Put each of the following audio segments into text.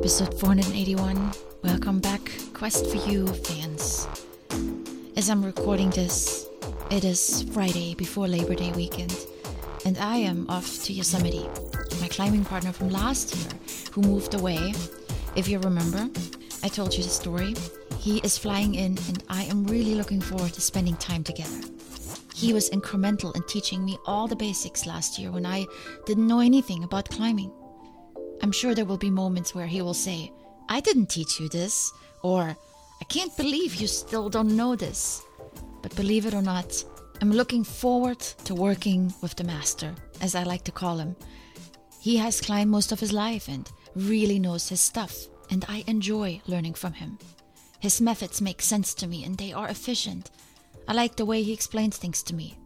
episode 481. Welcome back, Quest for You fans. As I'm recording this, it is Friday before Labor Day weekend, and I am off to Yosemite. My climbing partner from last year, who moved away, if you remember, I told you the story. He is flying in, and I am really looking forward to spending time together. He was incremental in teaching me all the basics last year when I didn't know anything about climbing. I'm sure there will be moments where he will say, I didn't teach you this, or I can't believe you still don't know this. But believe it or not, I'm looking forward to working with the master, as I like to call him. He has climbed most of his life and really knows his stuff, and I enjoy learning from him. His methods make sense to me and they are efficient. I like the way he explains things to me.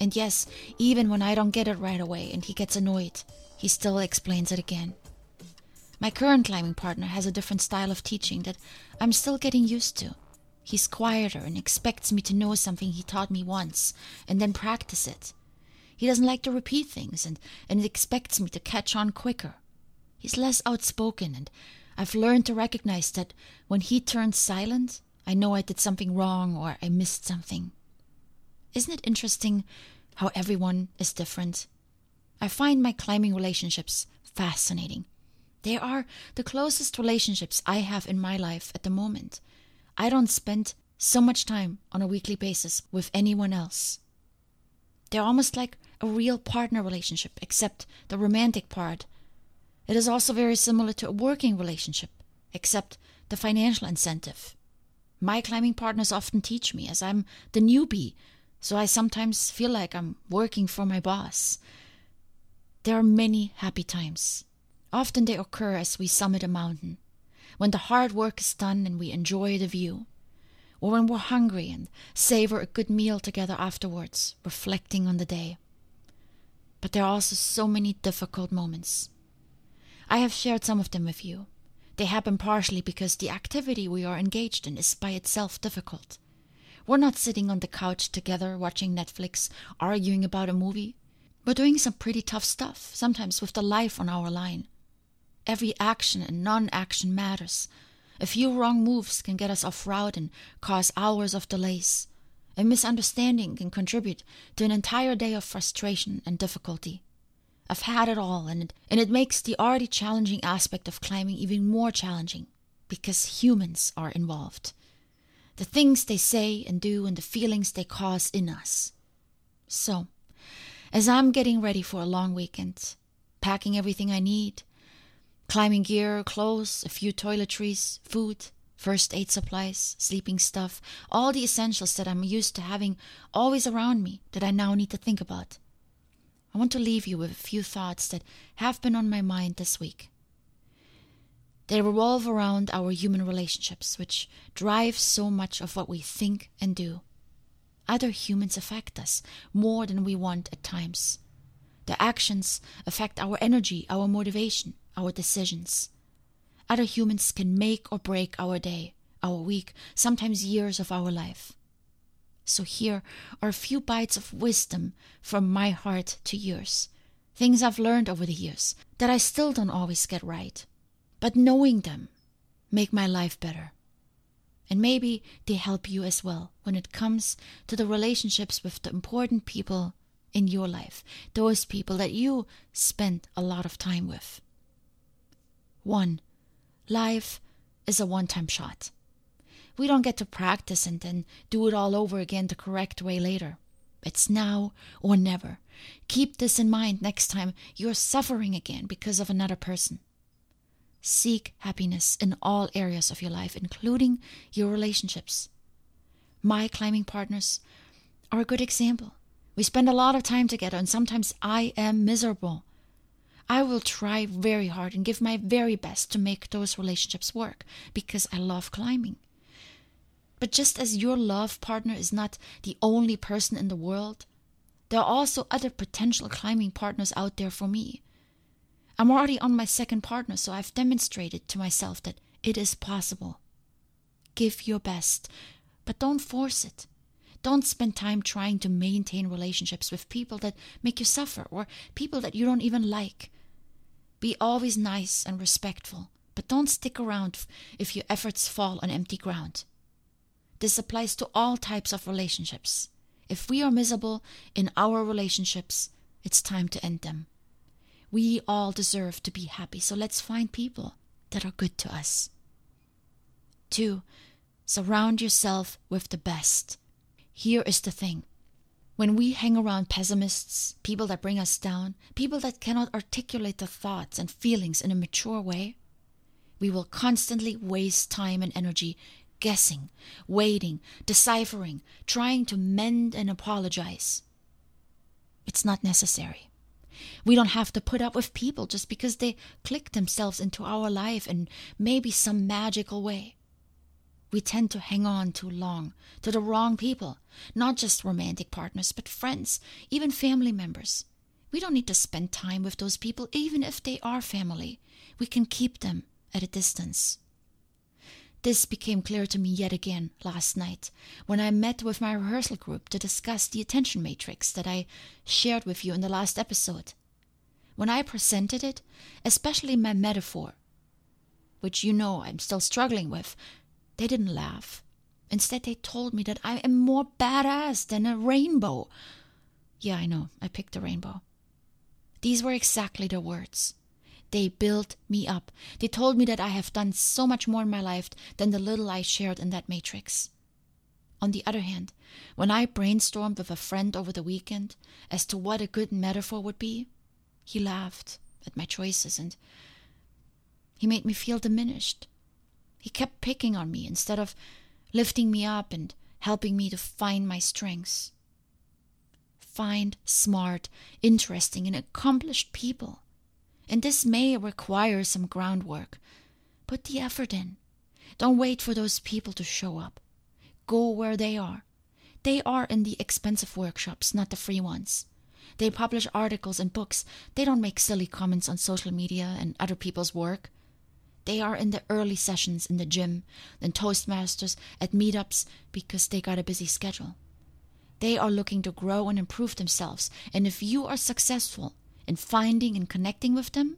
And yes, even when I don't get it right away and he gets annoyed, he still explains it again. My current climbing partner has a different style of teaching that I'm still getting used to. He's quieter and expects me to know something he taught me once and then practice it. He doesn't like to repeat things and, and expects me to catch on quicker. He's less outspoken, and I've learned to recognize that when he turns silent, I know I did something wrong or I missed something. Isn't it interesting how everyone is different? I find my climbing relationships fascinating. They are the closest relationships I have in my life at the moment. I don't spend so much time on a weekly basis with anyone else. They're almost like a real partner relationship, except the romantic part. It is also very similar to a working relationship, except the financial incentive. My climbing partners often teach me as I'm the newbie, so I sometimes feel like I'm working for my boss. There are many happy times. Often they occur as we summit a mountain, when the hard work is done and we enjoy the view, or when we're hungry and savor a good meal together afterwards, reflecting on the day. But there are also so many difficult moments. I have shared some of them with you. They happen partially because the activity we are engaged in is by itself difficult. We're not sitting on the couch together watching Netflix, arguing about a movie. We're doing some pretty tough stuff, sometimes with the life on our line. Every action and non action matters. A few wrong moves can get us off route and cause hours of delays. A misunderstanding can contribute to an entire day of frustration and difficulty. I've had it all, and it, and it makes the already challenging aspect of climbing even more challenging because humans are involved. The things they say and do, and the feelings they cause in us. So, as I'm getting ready for a long weekend, packing everything I need, climbing gear, clothes, a few toiletries, food, first aid supplies, sleeping stuff, all the essentials that I'm used to having always around me that I now need to think about. I want to leave you with a few thoughts that have been on my mind this week. They revolve around our human relationships, which drive so much of what we think and do. Other humans affect us more than we want at times. Their actions affect our energy, our motivation, our decisions. Other humans can make or break our day, our week, sometimes years of our life. So here are a few bites of wisdom from my heart to yours. Things I've learned over the years that I still don't always get right. But knowing them make my life better. And maybe they help you as well when it comes to the relationships with the important people in your life, those people that you spend a lot of time with. 1. Life is a one time shot. We don't get to practice and then do it all over again the correct way later. It's now or never. Keep this in mind next time you're suffering again because of another person. Seek happiness in all areas of your life, including your relationships. My climbing partners are a good example. We spend a lot of time together, and sometimes I am miserable. I will try very hard and give my very best to make those relationships work because I love climbing. But just as your love partner is not the only person in the world, there are also other potential climbing partners out there for me. I'm already on my second partner, so I've demonstrated to myself that it is possible. Give your best, but don't force it. Don't spend time trying to maintain relationships with people that make you suffer or people that you don't even like. Be always nice and respectful, but don't stick around if your efforts fall on empty ground. This applies to all types of relationships. If we are miserable in our relationships, it's time to end them. We all deserve to be happy, so let's find people that are good to us. 2. Surround yourself with the best. Here is the thing when we hang around pessimists, people that bring us down, people that cannot articulate their thoughts and feelings in a mature way, we will constantly waste time and energy guessing, waiting, deciphering, trying to mend and apologize. It's not necessary. We don't have to put up with people just because they click themselves into our life in maybe some magical way. We tend to hang on too long to the wrong people, not just romantic partners, but friends, even family members. We don't need to spend time with those people, even if they are family. We can keep them at a distance. This became clear to me yet again last night when I met with my rehearsal group to discuss the attention matrix that I shared with you in the last episode. When I presented it, especially my metaphor, which you know I'm still struggling with, they didn't laugh. Instead, they told me that I am more badass than a rainbow. Yeah, I know, I picked a rainbow. These were exactly the words. They built me up. They told me that I have done so much more in my life than the little I shared in that matrix. On the other hand, when I brainstormed with a friend over the weekend as to what a good metaphor would be, he laughed at my choices and he made me feel diminished. He kept picking on me instead of lifting me up and helping me to find my strengths. Find smart, interesting, and accomplished people. And this may require some groundwork. Put the effort in. Don't wait for those people to show up. Go where they are. They are in the expensive workshops, not the free ones. They publish articles and books. They don't make silly comments on social media and other people's work. They are in the early sessions in the gym, then Toastmasters at meetups because they got a busy schedule. They are looking to grow and improve themselves, and if you are successful in finding and connecting with them,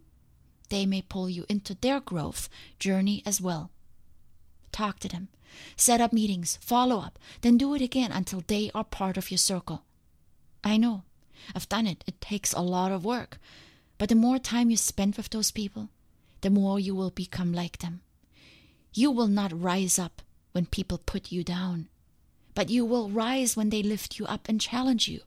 they may pull you into their growth journey as well. Talk to them, set up meetings, follow up, then do it again until they are part of your circle. I know, I've done it. It takes a lot of work. But the more time you spend with those people, the more you will become like them. You will not rise up when people put you down, but you will rise when they lift you up and challenge you.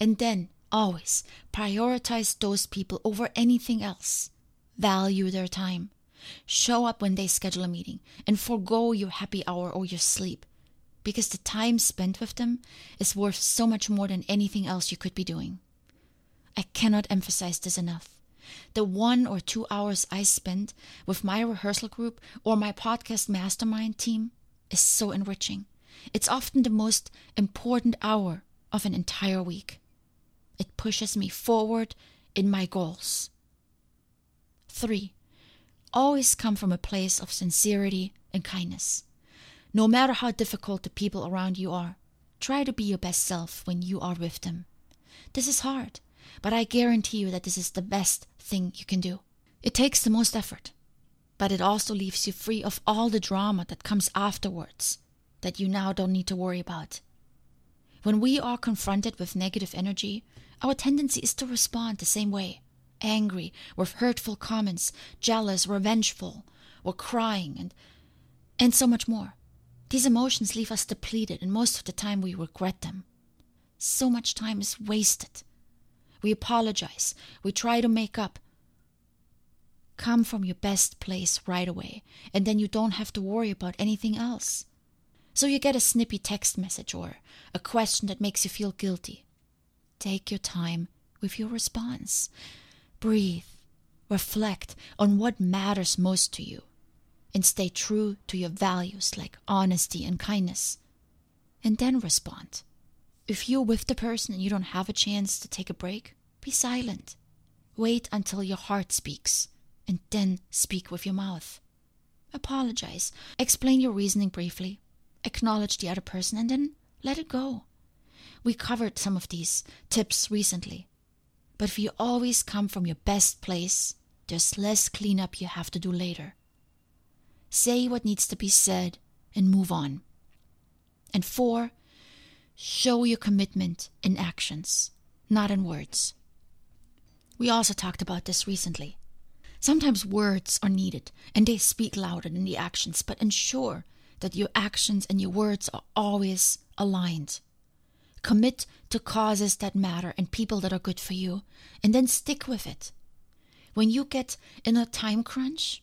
And then, always, prioritize those people over anything else. Value their time. Show up when they schedule a meeting and forego your happy hour or your sleep because the time spent with them is worth so much more than anything else you could be doing. I cannot emphasize this enough. The one or two hours I spend with my rehearsal group or my podcast mastermind team is so enriching. It's often the most important hour of an entire week. It pushes me forward in my goals. 3. Always come from a place of sincerity and kindness. No matter how difficult the people around you are, try to be your best self when you are with them. This is hard, but I guarantee you that this is the best thing you can do. It takes the most effort, but it also leaves you free of all the drama that comes afterwards that you now don't need to worry about. When we are confronted with negative energy, our tendency is to respond the same way angry, with hurtful comments, jealous, revengeful, or crying, and, and so much more. These emotions leave us depleted, and most of the time we regret them. So much time is wasted we apologize. We try to make up. Come from your best place right away, and then you don't have to worry about anything else. So you get a snippy text message or a question that makes you feel guilty. Take your time with your response. Breathe. Reflect on what matters most to you. And stay true to your values like honesty and kindness. And then respond. If you're with the person and you don't have a chance to take a break, be silent. Wait until your heart speaks, and then speak with your mouth. Apologize, explain your reasoning briefly, acknowledge the other person, and then let it go. We covered some of these tips recently. But if you always come from your best place, there's less cleanup you have to do later. Say what needs to be said and move on. And four, show your commitment in actions, not in words. We also talked about this recently. Sometimes words are needed and they speak louder than the actions, but ensure that your actions and your words are always aligned. Commit to causes that matter and people that are good for you, and then stick with it. When you get in a time crunch,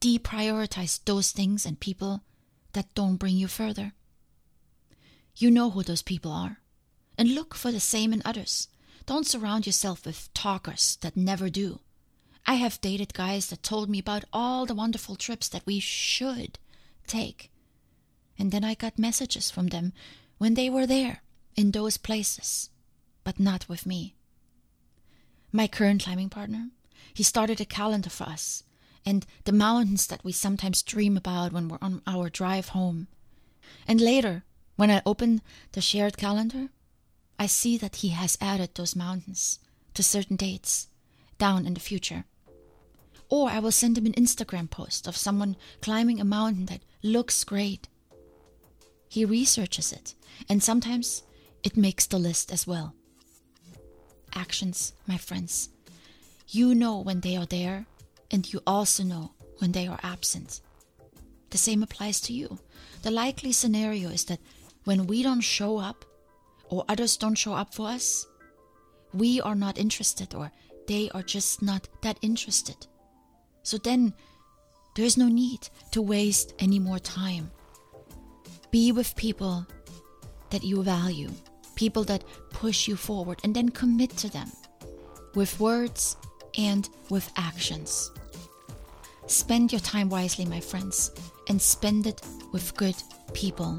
deprioritize those things and people that don't bring you further. You know who those people are, and look for the same in others. Don't surround yourself with talkers that never do. I have dated guys that told me about all the wonderful trips that we should take. And then I got messages from them when they were there in those places, but not with me. My current climbing partner, he started a calendar for us and the mountains that we sometimes dream about when we're on our drive home. And later, when I open the shared calendar, I see that he has added those mountains to certain dates down in the future. Or I will send him an Instagram post of someone climbing a mountain that looks great. He researches it, and sometimes it makes the list as well. Actions, my friends. You know when they are there, and you also know when they are absent. The same applies to you. The likely scenario is that when we don't show up, or others don't show up for us, we are not interested, or they are just not that interested. So then, there is no need to waste any more time. Be with people that you value, people that push you forward, and then commit to them with words and with actions. Spend your time wisely, my friends, and spend it with good people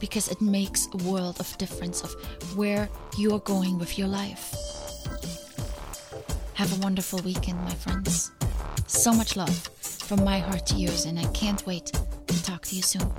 because it makes a world of difference of where you are going with your life. Have a wonderful weekend, my friends. So much love from my heart to yours, and I can't wait to talk to you soon.